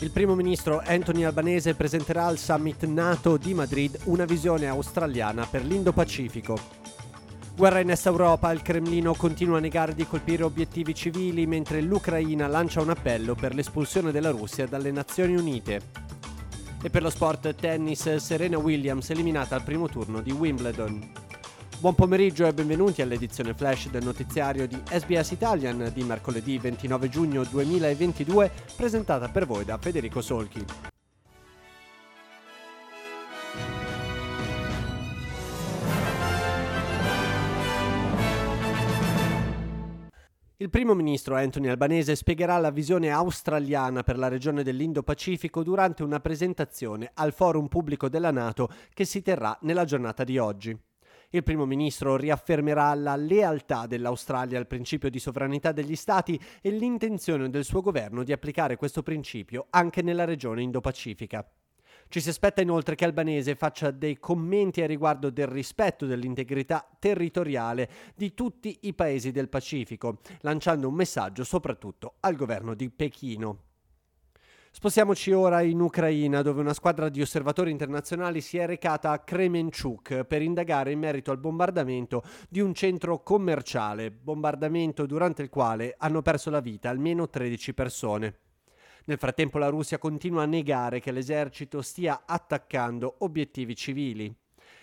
Il primo ministro Anthony Albanese presenterà al summit NATO di Madrid una visione australiana per l'Indo-Pacifico. Guerra in Est Europa, il Cremlino continua a negare di colpire obiettivi civili mentre l'Ucraina lancia un appello per l'espulsione della Russia dalle Nazioni Unite. E per lo sport tennis, Serena Williams eliminata al primo turno di Wimbledon. Buon pomeriggio e benvenuti all'edizione flash del notiziario di SBS Italian di mercoledì 29 giugno 2022, presentata per voi da Federico Solchi. Il primo ministro Anthony Albanese spiegherà la visione australiana per la regione dell'Indo-Pacifico durante una presentazione al forum pubblico della Nato che si terrà nella giornata di oggi. Il primo ministro riaffermerà la lealtà dell'Australia al principio di sovranità degli Stati e l'intenzione del suo governo di applicare questo principio anche nella regione Indo-Pacifica. Ci si aspetta inoltre che Albanese faccia dei commenti a riguardo del rispetto dell'integrità territoriale di tutti i paesi del Pacifico, lanciando un messaggio soprattutto al governo di Pechino. Spostiamoci ora in Ucraina, dove una squadra di osservatori internazionali si è recata a Kremenchuk per indagare in merito al bombardamento di un centro commerciale, bombardamento durante il quale hanno perso la vita almeno 13 persone. Nel frattempo la Russia continua a negare che l'esercito stia attaccando obiettivi civili.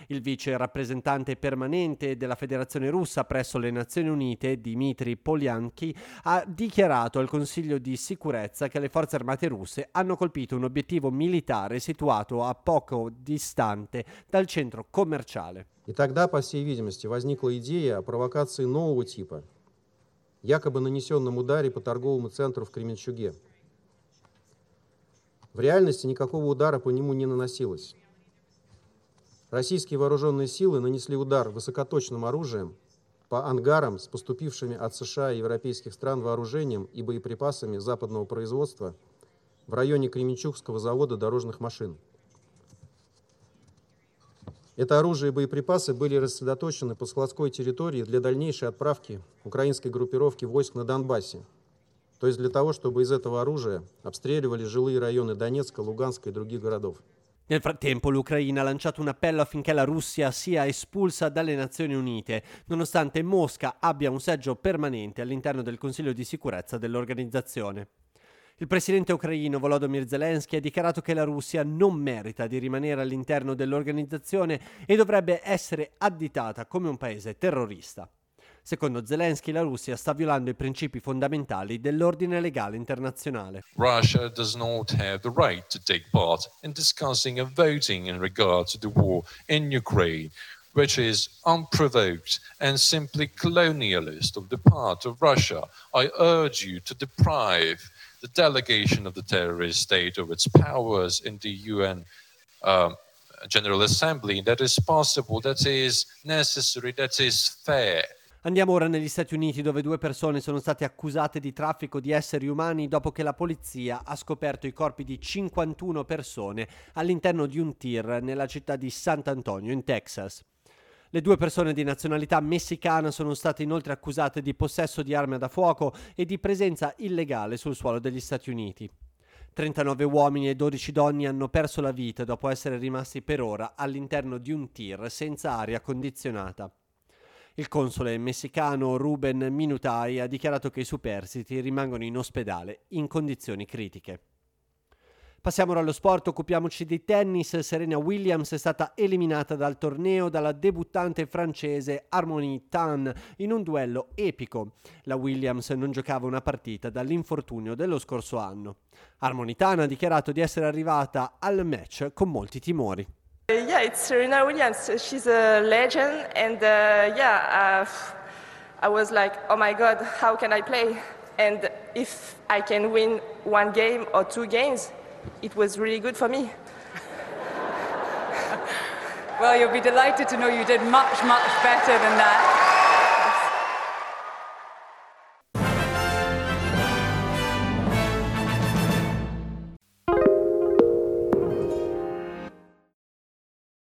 Il vice rappresentante permanente della Federazione russa presso le Nazioni Unite, Dmitry Polyanki, ha dichiarato al Consiglio di sicurezza che le forze armate russe hanno colpito un obiettivo militare situato a poco distante dal centro commerciale. И тогда, по всей видимости, возникла идея о провокации нового типа, якобы нанесенном ударе по торговому центру в Кременчуге. В реальности никакого удара по нему не наносилось. Российские вооруженные силы нанесли удар высокоточным оружием по ангарам с поступившими от США и европейских стран вооружением и боеприпасами западного производства в районе Кременчугского завода дорожных машин. Это оружие и боеприпасы были рассредоточены по складской территории для дальнейшей отправки украинской группировки войск на Донбассе, то есть для того, чтобы из этого оружия обстреливали жилые районы Донецка, Луганска и других городов. Nel frattempo l'Ucraina ha lanciato un appello affinché la Russia sia espulsa dalle Nazioni Unite, nonostante Mosca abbia un seggio permanente all'interno del Consiglio di sicurezza dell'organizzazione. Il presidente ucraino Volodymyr Zelensky ha dichiarato che la Russia non merita di rimanere all'interno dell'organizzazione e dovrebbe essere additata come un paese terrorista. Secondo Zelensky la Russia sta violando i principi fondamentali dell'ordine legale internazionale. Russia does not have the right to take part in discussing and voting in regard to the war in Ukraine. which is unprovoked and simply colonialist of the part of Russia. I urge you to deprive the delegation of the terrorist state of its powers in the UN um, General Assembly. That is possible, that is necessary, that is fair. Andiamo ora negli Stati Uniti dove due persone sono state accusate di traffico di esseri umani dopo che la polizia ha scoperto i corpi di 51 persone all'interno di un tir nella città di Sant'Antonio in Texas. Le due persone di nazionalità messicana sono state inoltre accusate di possesso di armi da fuoco e di presenza illegale sul suolo degli Stati Uniti. 39 uomini e 12 donne hanno perso la vita dopo essere rimasti per ora all'interno di un tir senza aria condizionata. Il console messicano Ruben Minutai ha dichiarato che i superstiti rimangono in ospedale in condizioni critiche. Passiamo ora allo sport, occupiamoci di tennis. Serena Williams è stata eliminata dal torneo dalla debuttante francese Harmonie Tan in un duello epico. La Williams non giocava una partita dall'infortunio dello scorso anno. Harmonie Tan ha dichiarato di essere arrivata al match con molti timori. Yeah, it's Serena Williams. She's a legend, and uh, yeah, uh, I was like, oh my God, how can I play? And if I can win one game or two games, it was really good for me. well, you'll be delighted to know you did much, much better than that.